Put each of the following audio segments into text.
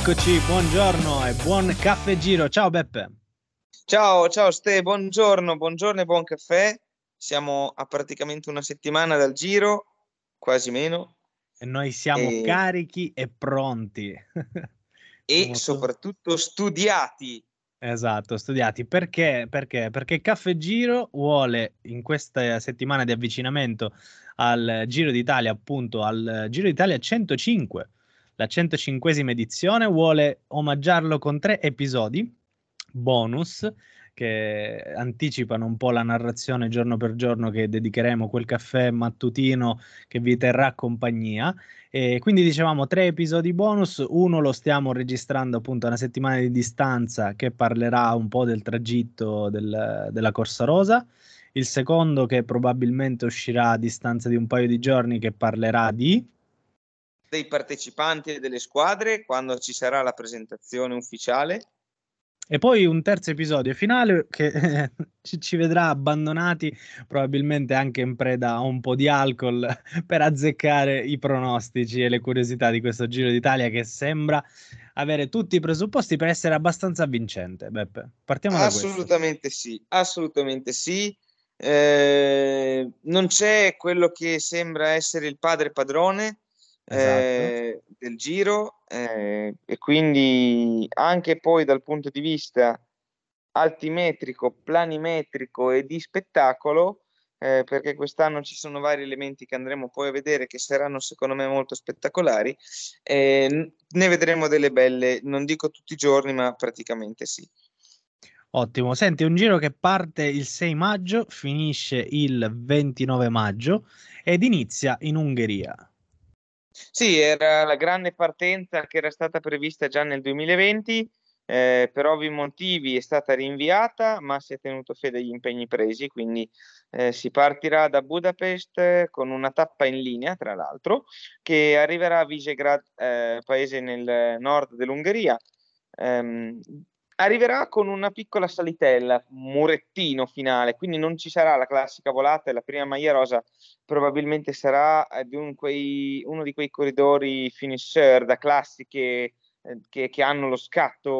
Eccoci, buongiorno e buon caffè giro. Ciao Beppe. Ciao, ciao Ste, buongiorno, buongiorno e buon caffè. Siamo a praticamente una settimana dal giro, quasi meno. E noi siamo e... carichi e pronti. e soprattutto studiati. Esatto, studiati. Perché? Perché? Perché Caffè Giro vuole in questa settimana di avvicinamento al Giro d'Italia, appunto al Giro d'Italia 105, la 105esima edizione, vuole omaggiarlo con tre episodi bonus che anticipano un po' la narrazione giorno per giorno che dedicheremo quel caffè mattutino che vi terrà compagnia. E quindi dicevamo tre episodi bonus, uno lo stiamo registrando appunto a una settimana di distanza che parlerà un po' del tragitto del, della Corsa Rosa, il secondo che probabilmente uscirà a distanza di un paio di giorni che parlerà di dei partecipanti e delle squadre quando ci sarà la presentazione ufficiale e poi un terzo episodio finale che ci, ci, vedrà abbandonati probabilmente anche in preda a un po' di alcol per azzeccare i pronostici e le curiosità di questo Giro d'Italia che sembra avere tutti i presupposti per essere abbastanza vincente. Beppe, partiamo da Assolutamente sì, assolutamente sì. Eh, non c'è quello che sembra essere il padre padrone, esatto. eh, del giro eh, e quindi anche poi dal punto di vista altimetrico, planimetrico e di spettacolo, eh, perché quest'anno ci sono vari elementi che andremo poi a vedere che saranno secondo me molto spettacolari, eh, ne vedremo delle belle, non dico tutti i giorni, ma praticamente sì. Ottimo, senti, un giro che parte il 6 maggio, finisce il 29 maggio ed inizia in Ungheria. Sì, era la grande partenza che era stata prevista già nel 2020, eh, per ovvi motivi è stata rinviata, ma si è tenuto fede agli impegni presi, quindi eh, si partirà da Budapest con una tappa in linea, tra l'altro, che arriverà a Visegrad, eh, paese nel nord dell'Ungheria. Um, arriverà con una piccola salitella, murettino finale, quindi non ci sarà la classica volata e la prima maglia rosa probabilmente sarà eh, di un quei, uno di quei corridori finisher da classiche eh, che, che, hanno lo scatto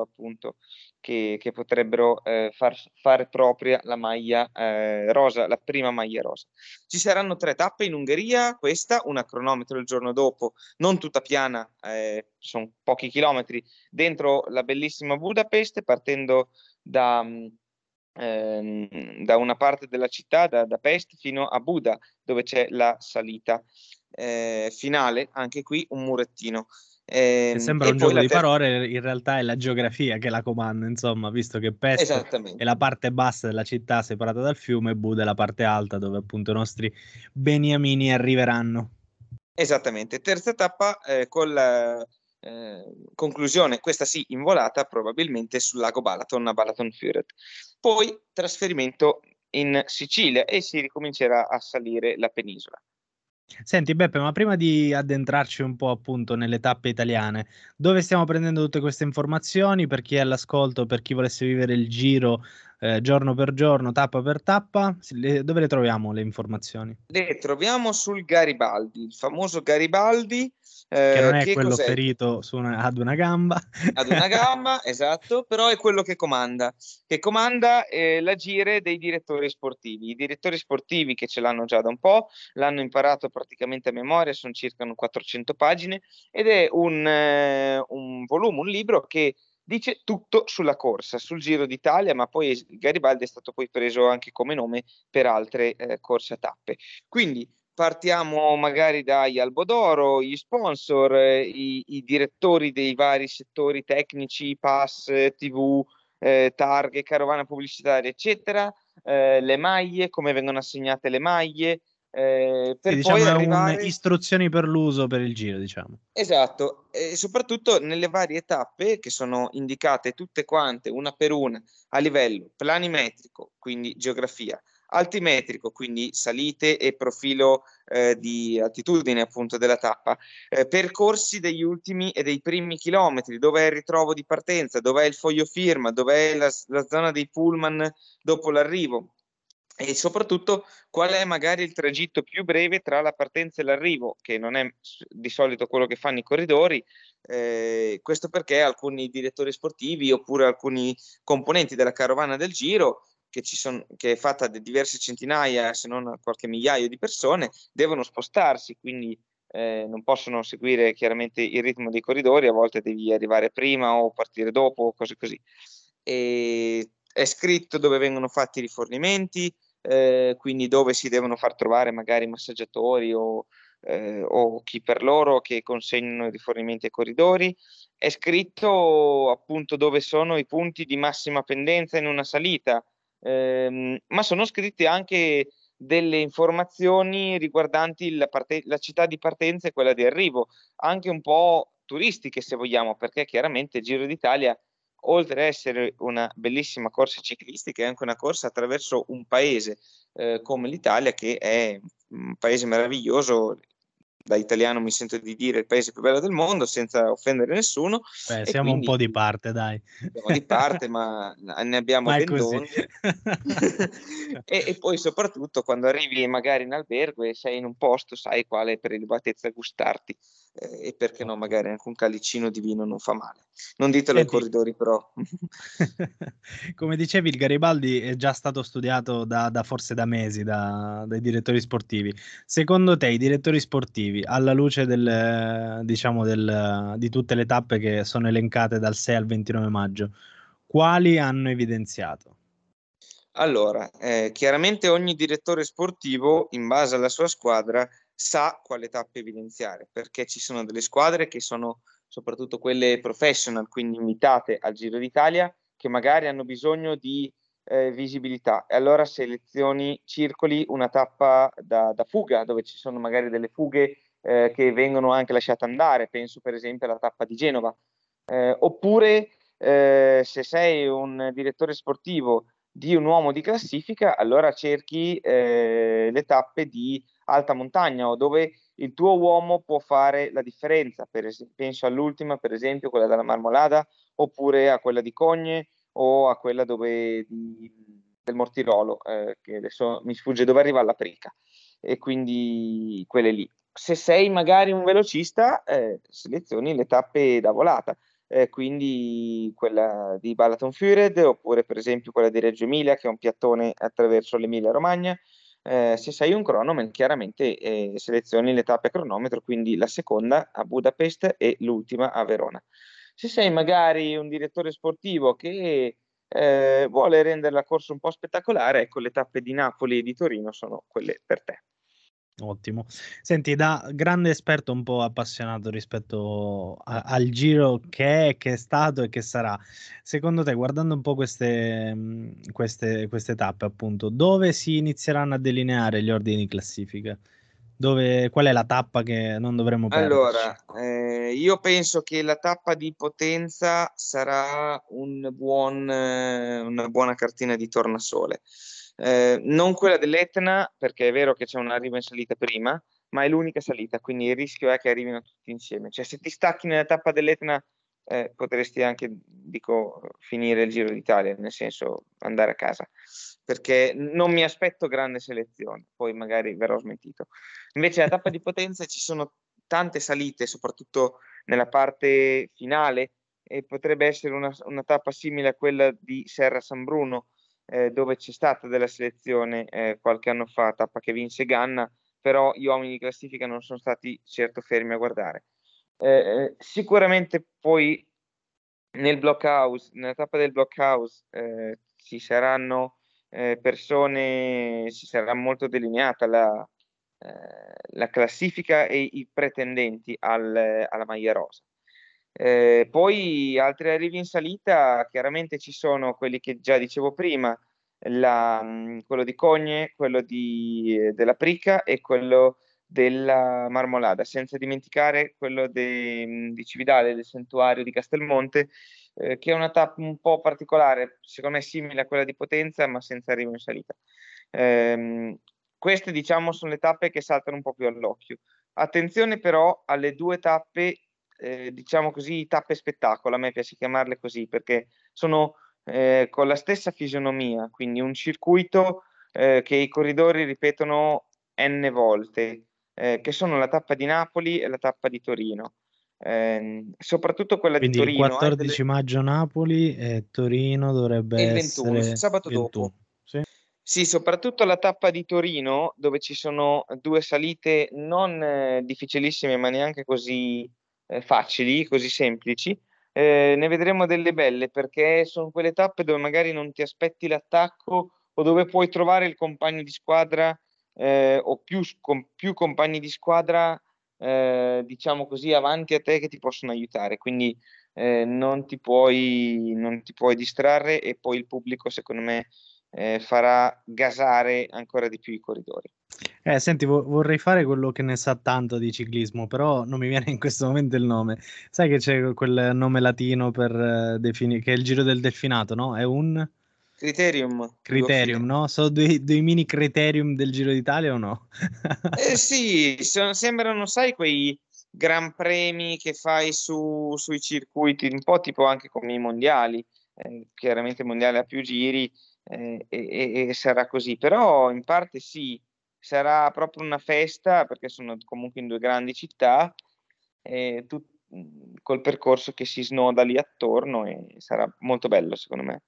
appunto che, che potrebbero eh, far, fare propria la maglia eh, rosa, la prima maglia rosa. Ci saranno tre tappe in Ungheria, questa, una cronometro il giorno dopo, non tutta piana, eh, sono pochi chilometri, dentro la bellissima Budapest, partendo da, ehm, da una parte della città, da, da, Pest fino a Buda, dove c'è la salita eh, finale, anche qui un murettino. Eh, sembra un gioco di ter- parole, in realtà è la geografia che la comanda, insomma, visto che Pest è la parte bassa della città separata dal fiume e Buda è la parte alta dove appunto i nostri beniamini arriveranno. Esattamente, terza tappa eh, con la eh, conclusione, questa sì, in volata probabilmente sul lago Balaton a Balaton Furet. Poi trasferimento in Sicilia e si ricomincerà a salire la penisola. Senti Beppe, ma prima di addentrarci un po' appunto nelle tappe italiane, dove stiamo prendendo tutte queste informazioni? Per chi è all'ascolto, per chi volesse vivere il giro eh, giorno per giorno, tappa per tappa, le, dove le troviamo le informazioni? Le troviamo sul Garibaldi, il famoso Garibaldi eh, che non è che quello cos'è? ferito una, ad una gamba. Ad una gamba, esatto, però è quello che comanda, che comanda eh, l'agire dei direttori sportivi. I direttori sportivi che ce l'hanno già da un po', l'hanno imparato praticamente a memoria, sono circa 400 pagine ed è un, eh, un volume, un libro che dice tutto sulla corsa, sul Giro d'Italia, ma poi Garibaldi è stato poi preso anche come nome per altre eh, corse a tappe. Quindi partiamo magari dagli Albodoro, gli sponsor, eh, i, i, direttori dei vari settori tecnici, pass, TV, eh, targhe, carovana pubblicitaria, eccetera, eh, le maglie, come vengono assegnate le maglie. Eh, per sì, diciamo poi arrivare... istruzioni per l'uso per il giro, diciamo. Esatto, e soprattutto nelle varie tappe che sono indicate tutte quante, una per una, a livello planimetrico, quindi geografia, altimetrico, quindi salite e profilo eh, di altitudine appunto della tappa, eh, percorsi degli ultimi e dei primi chilometri, dove è il ritrovo di partenza, dove è il foglio firma, dove è la, la zona dei pullman dopo l'arrivo, e soprattutto qual è magari il tragitto più breve tra la partenza e l'arrivo, che non è di solito quello che fanno i corridori. Eh, questo perché alcuni direttori sportivi oppure alcuni componenti della carovana del giro, che, son, che è fatta di diverse centinaia, se non qualche migliaio di persone, devono spostarsi, quindi eh, non possono seguire chiaramente il ritmo dei corridori, a volte devi arrivare prima o partire dopo, cose così. E è scritto dove vengono fatti i rifornimenti, eh, quindi dove si devono far trovare magari massaggiatori o, eh, o chi per loro che consegnano i rifornimenti ai corridori. È scritto appunto dove sono i punti di massima pendenza in una salita, ehm, ma sono scritte anche delle informazioni riguardanti la, parte- la città di partenza e quella di arrivo, anche un po' turistiche se vogliamo, perché chiaramente il Giro d'Italia oltre ad essere una bellissima corsa ciclistica, è anche una corsa attraverso un paese eh, come l'Italia, che è un paese meraviglioso. Da italiano mi sento di dire il paese più bello del mondo senza offendere nessuno. Beh, siamo un po' di parte, dai. Siamo di parte, ma ne abbiamo ben e, e, poi soprattutto quando arrivi magari in albergo e sei in un posto, sai quale prelibatezza gustarti eh, e perché no, magari anche un calicino di vino non fa male. Non ditelo Senti, ai corridori, però. come dicevi, il Garibaldi è già stato studiato da, da forse da mesi da, dai direttori sportivi. Secondo te, i direttori sportivi, alla luce del, diciamo del, di tutte le tappe che sono elencate dal 6 al 29 maggio, quali hanno evidenziato? Allora, eh, chiaramente ogni direttore sportivo, in base alla sua squadra, sa quale tappe evidenziare, perché ci sono delle squadre che sono soprattutto quelle professional, quindi invitate al Giro d'Italia, che magari hanno bisogno di eh, visibilità e allora selezioni, circoli una tappa da, da, fuga, dove ci sono magari delle fughe eh, che vengono anche lasciate andare, penso per esempio alla tappa di Genova, eh, oppure eh, se sei un direttore sportivo di un uomo di classifica, allora cerchi eh, le tappe di alta montagna o dove il tuo uomo può fare la differenza. Es- penso all'ultima, per esempio, quella della Marmolada, oppure a quella di Cogne o a quella dove, di, del Mortirolo, eh, che adesso mi sfugge dove arriva la Prica. E quindi quelle lì. Se sei magari un velocista, eh, selezioni le tappe da volata. Eh, quindi quella di Balaton Fured oppure per esempio quella di Reggio Emilia che è un piattone attraverso l'Emilia Romagna eh, se sei un cronoman, chiaramente eh, selezioni le tappe a cronometro, quindi la seconda a Budapest e l'ultima a Verona. Se sei magari un direttore sportivo che eh, vuole rendere la corsa un po' spettacolare, ecco le tappe di Napoli e di Torino sono quelle per te. Ottimo. Senti, da grande esperto un po' appassionato rispetto a, al giro che è, che è stato e che sarà, secondo te, guardando un po' queste, mhmm, queste, queste tappe, appunto, dove si inizieranno a delineare gli ordini di classifica? Dove, qual è la tappa che non dovremmo perdere? Allora, eh, io penso che la tappa di Potenza sarà un buon, eh, una buona cartina di tornasole. Eh, non quella dell'Etna, perché è vero che c'è un arrivo in salita prima, ma è l'unica salita, quindi il rischio è che arrivino tutti insieme. Cioè, se ti stacchi nella tappa dell'Etna, eh, potresti anche, dico, finire il Giro d'Italia, nel senso andare a casa, perché non mi aspetto grande selezione, poi magari verrò smentito. Invece la tappa di Potenza ci sono tante salite, soprattutto nella parte finale, e potrebbe essere una, una tappa simile a quella di Serra San Bruno, eh, dove c'è stata della selezione eh, qualche anno fa, tappa che vinse Ganna, però gli uomini di classifica non sono stati certo fermi a guardare. Eh, eh sicuramente poi nel blockhouse, nella tappa del blockhouse eh, ci saranno eh, persone, ci sarà molto delineata la, la classifica e i pretendenti al, alla maglia rosa. Eh, poi altri arrivi in salita, chiaramente ci sono quelli che già dicevo prima, la, quello di Cogne, quello di, eh, della Prica e quello della Marmolada, senza dimenticare quello de, di Cividale, del santuario di Castelmonte, eh, che è una tappa un po' particolare, secondo me simile a quella di Potenza, ma senza arrivo in salita. Eh, queste, diciamo, sono le tappe che saltano un po' più all'occhio. Attenzione però alle due tappe eh, diciamo così, tappe spettacolo, a me piace chiamarle così, perché sono eh, con la stessa fisionomia, quindi un circuito eh, che i corridori ripetono n volte, eh, che sono la tappa di Napoli e la tappa di Torino. Eh, soprattutto quella Quindi di Torino. il 14 delle... maggio Napoli e Torino dovrebbe il 21, essere sabato 21. dopo. Sì? sì, soprattutto la tappa di Torino dove ci sono due salite non eh, difficilissime ma neanche così eh, facili, così semplici. Eh, ne vedremo delle belle perché sono quelle tappe dove magari non ti aspetti l'attacco o dove puoi trovare il compagno di squadra eh, o più, con più compagni di squadra eh, diciamo così, avanti a te che ti possono aiutare. Quindi eh, non, ti puoi, non ti puoi distrarre e poi il pubblico, secondo me, eh, farà gasare ancora di più i corridori. Eh, senti, vo- vorrei fare quello che ne sa tanto di ciclismo, però non mi viene in questo momento il nome. Sai che c'è quel nome latino per uh, definire, che è il Giro del Delfinato, no? È un... Criterium. Criterium, no? Sono due, due, mini criterium del Giro d'Italia o no? eh sì, sono, sembrano, sai, quei gran premi che fai su, sui circuiti, un po' tipo anche come i mondiali. Eh, chiaramente il mondiale ha più giri eh, e, e, sarà così, però in parte sì, sarà proprio una festa perché sono comunque in due grandi città, eh, tu, col percorso che si snoda lì attorno e sarà molto bello secondo me.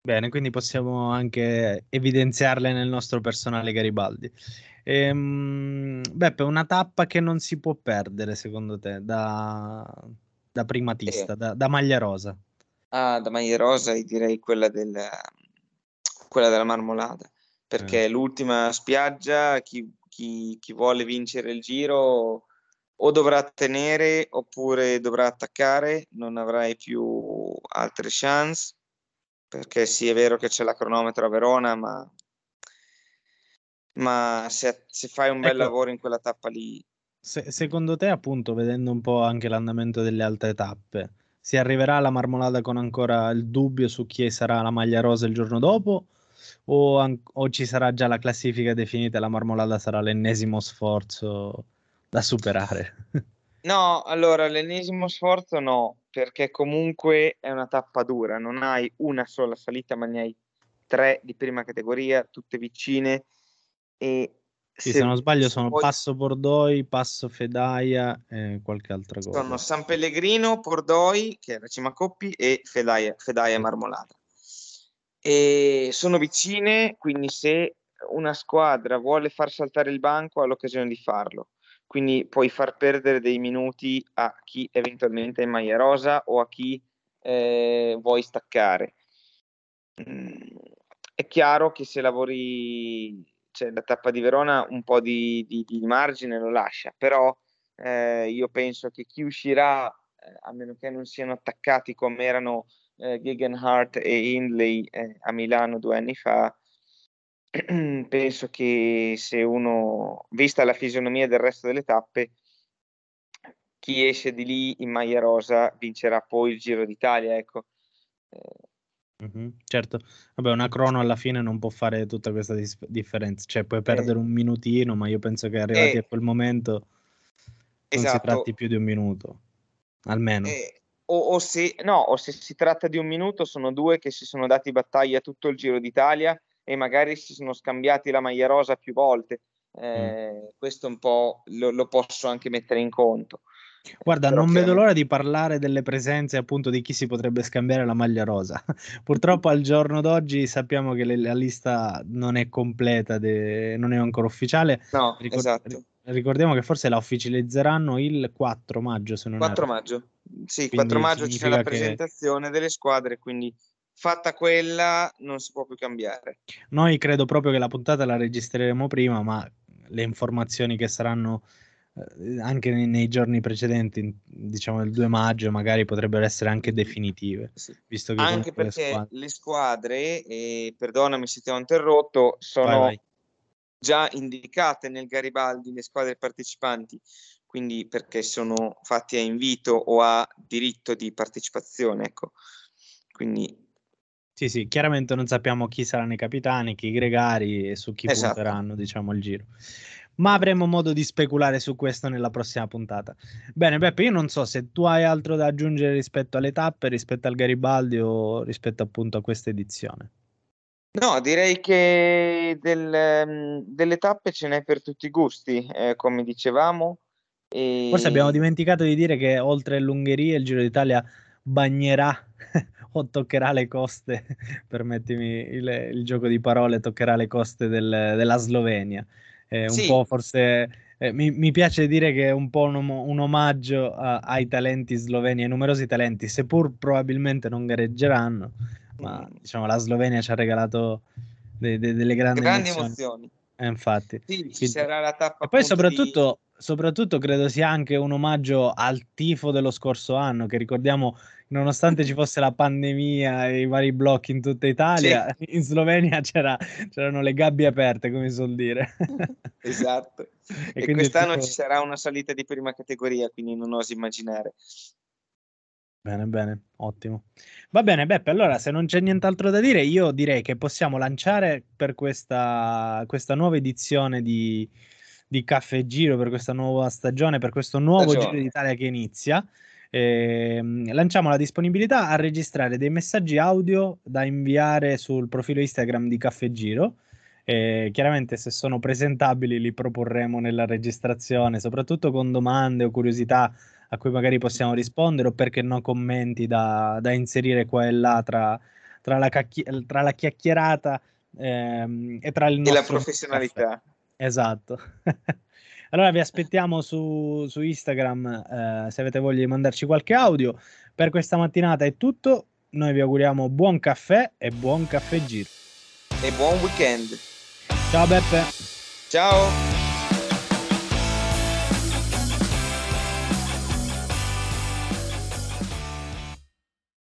Bene, quindi possiamo anche evidenziarle nel nostro personale Garibaldi. Ehm, Beppe, una tappa che non si può perdere secondo te da, da primatista, eh. da, da, maglia rosa? Ah, da maglia rosa direi quella, del, quella della Marmolada, perché eh. l'ultima spiaggia, chi, chi, chi vuole vincere il giro o dovrà tenere oppure dovrà attaccare, non avrai più altre chance perché sì, è vero che c'è la cronometro a Verona, ma, ma se, se, fai un bel ecco, lavoro in quella tappa lì... Se, secondo te, appunto, vedendo un po' anche l'andamento delle altre tappe, si arriverà alla marmolata con ancora il dubbio su chi sarà la maglia rosa il giorno dopo? O, an- o ci sarà già la classifica definita e la marmolata sarà l'ennesimo sforzo da superare? No, allora l'ennesimo sforzo no, perché comunque è una tappa dura, non hai una sola salita, ma ne hai tre di prima categoria, tutte vicine. E sì, se, se non sbaglio sono poi... Passo Bordoi, Passo Fedaia e qualche altra cosa. Sono San Pellegrino, Bordoi, che è la cima coppi, e Fedaia, Fedaia Marmolata. E sono vicine, quindi se una squadra vuole far saltare il banco ha l'occasione di farlo quindi puoi far perdere dei minuti a chi eventualmente è in maglia rosa o a chi eh, vuoi staccare. Mm, è chiaro che se lavori, cioè la tappa di Verona un po' di, di, di margine lo lascia, però eh, io penso che chi uscirà, eh, a meno che non siano attaccati come erano eh, Gegenhardt e Hindley eh, a Milano due anni fa, penso che se uno, vista la fisionomia del resto delle tappe, chi esce di lì in maglia rosa vincerà poi il Giro d'Italia, ecco. Mm-hmm, certo, vabbè, una crono alla fine non può fare tutta questa dis- differenza, cioè puoi perdere eh. un minutino, ma io penso che arrivati eh. a quel momento non esatto. si tratti più di un minuto, almeno. Eh. O, o, se, no, o se si tratta di un minuto, sono due che si sono dati battaglia tutto il Giro d'Italia e magari si sono scambiati la maglia rosa più volte. Eh, mm. Questo un po' lo, lo, posso anche mettere in conto. Guarda, Però non vedo l'ora di parlare delle presenze appunto di chi si potrebbe scambiare la maglia rosa. Purtroppo al giorno d'oggi sappiamo che le, la lista non è completa, de... non è ancora ufficiale. No, Ricor- esatto. Ricordiamo che forse la ufficializzeranno il 4 maggio, se non 4 erro. maggio. Sì, quindi 4 maggio c'è la presentazione che... delle squadre, quindi fatta quella non si può più cambiare. Noi credo proprio che la puntata la registreremo prima, ma le informazioni che saranno eh, anche nei, nei, giorni precedenti, diciamo il 2 maggio, magari potrebbero essere anche definitive. Sì. Visto che anche perché le squadre, le squadre e perdonami se ti ho interrotto, sono vai, vai. Già indicate nel Garibaldi le squadre partecipanti, quindi perché sono fatti a invito o a diritto di partecipazione. Ecco. Quindi sì, sì, chiaramente non sappiamo chi saranno i capitani, chi i gregari e su chi esatto. punteranno, diciamo, il giro. Ma avremo modo di speculare su questo nella prossima puntata. Bene, Beppe, io non so se tu hai altro da aggiungere rispetto alle tappe, rispetto al Garibaldi o rispetto appunto a questa edizione. No, direi che del, mm, delle tappe ce n'è per tutti i gusti, eh, come dicevamo. E... Forse abbiamo dimenticato di dire che oltre l'Ungheria il Giro d'Italia bagnerà o toccherà le coste, permettimi il, il, gioco di parole, toccherà le coste del, della Slovenia. Eh, un sì. po' forse eh, mi, mi, piace dire che è un po' un, un omaggio a, ai talenti sloveni, ai numerosi talenti, seppur probabilmente non gareggeranno, ma mm. diciamo la Slovenia ci ha regalato de, de, delle grandi, grandi emozioni. emozioni. Eh, infatti. Sì, Quindi... sarà la tappa e poi soprattutto, di... soprattutto credo sia anche un omaggio al tifo dello scorso anno, che ricordiamo nonostante ci fosse la pandemia e i vari blocchi in tutta Italia, sì. in Slovenia c'era, c'erano le gabbie aperte, come si suol dire. esatto. e, e quest'anno tipo... ci sarà una salita di prima categoria, quindi non oso immaginare. Bene, bene, ottimo. Va bene, Beppe, allora se non c'è nient'altro da dire, io direi che possiamo lanciare per questa, questa nuova edizione di, di Caffè Giro, per questa nuova stagione, per questo nuovo stagione. Giro d'Italia che inizia. Eh, lanciamo la disponibilità a registrare dei messaggi audio da inviare sul profilo Instagram di Caffè Giro. Eh, chiaramente se sono presentabili li proporremo nella registrazione, soprattutto con domande o curiosità a cui magari possiamo rispondere o perché no commenti da, da inserire qua e là tra, tra, la, cacchi- tra la, chiacchierata ehm, e tra il nostro... E la professionalità. Caffè. Esatto. Allora vi aspettiamo su, su Instagram eh, se avete voglia di mandarci qualche audio. Per questa mattinata è tutto. Noi vi auguriamo buon caffè e buon caffè giro. E buon weekend. Ciao Beppe. Ciao.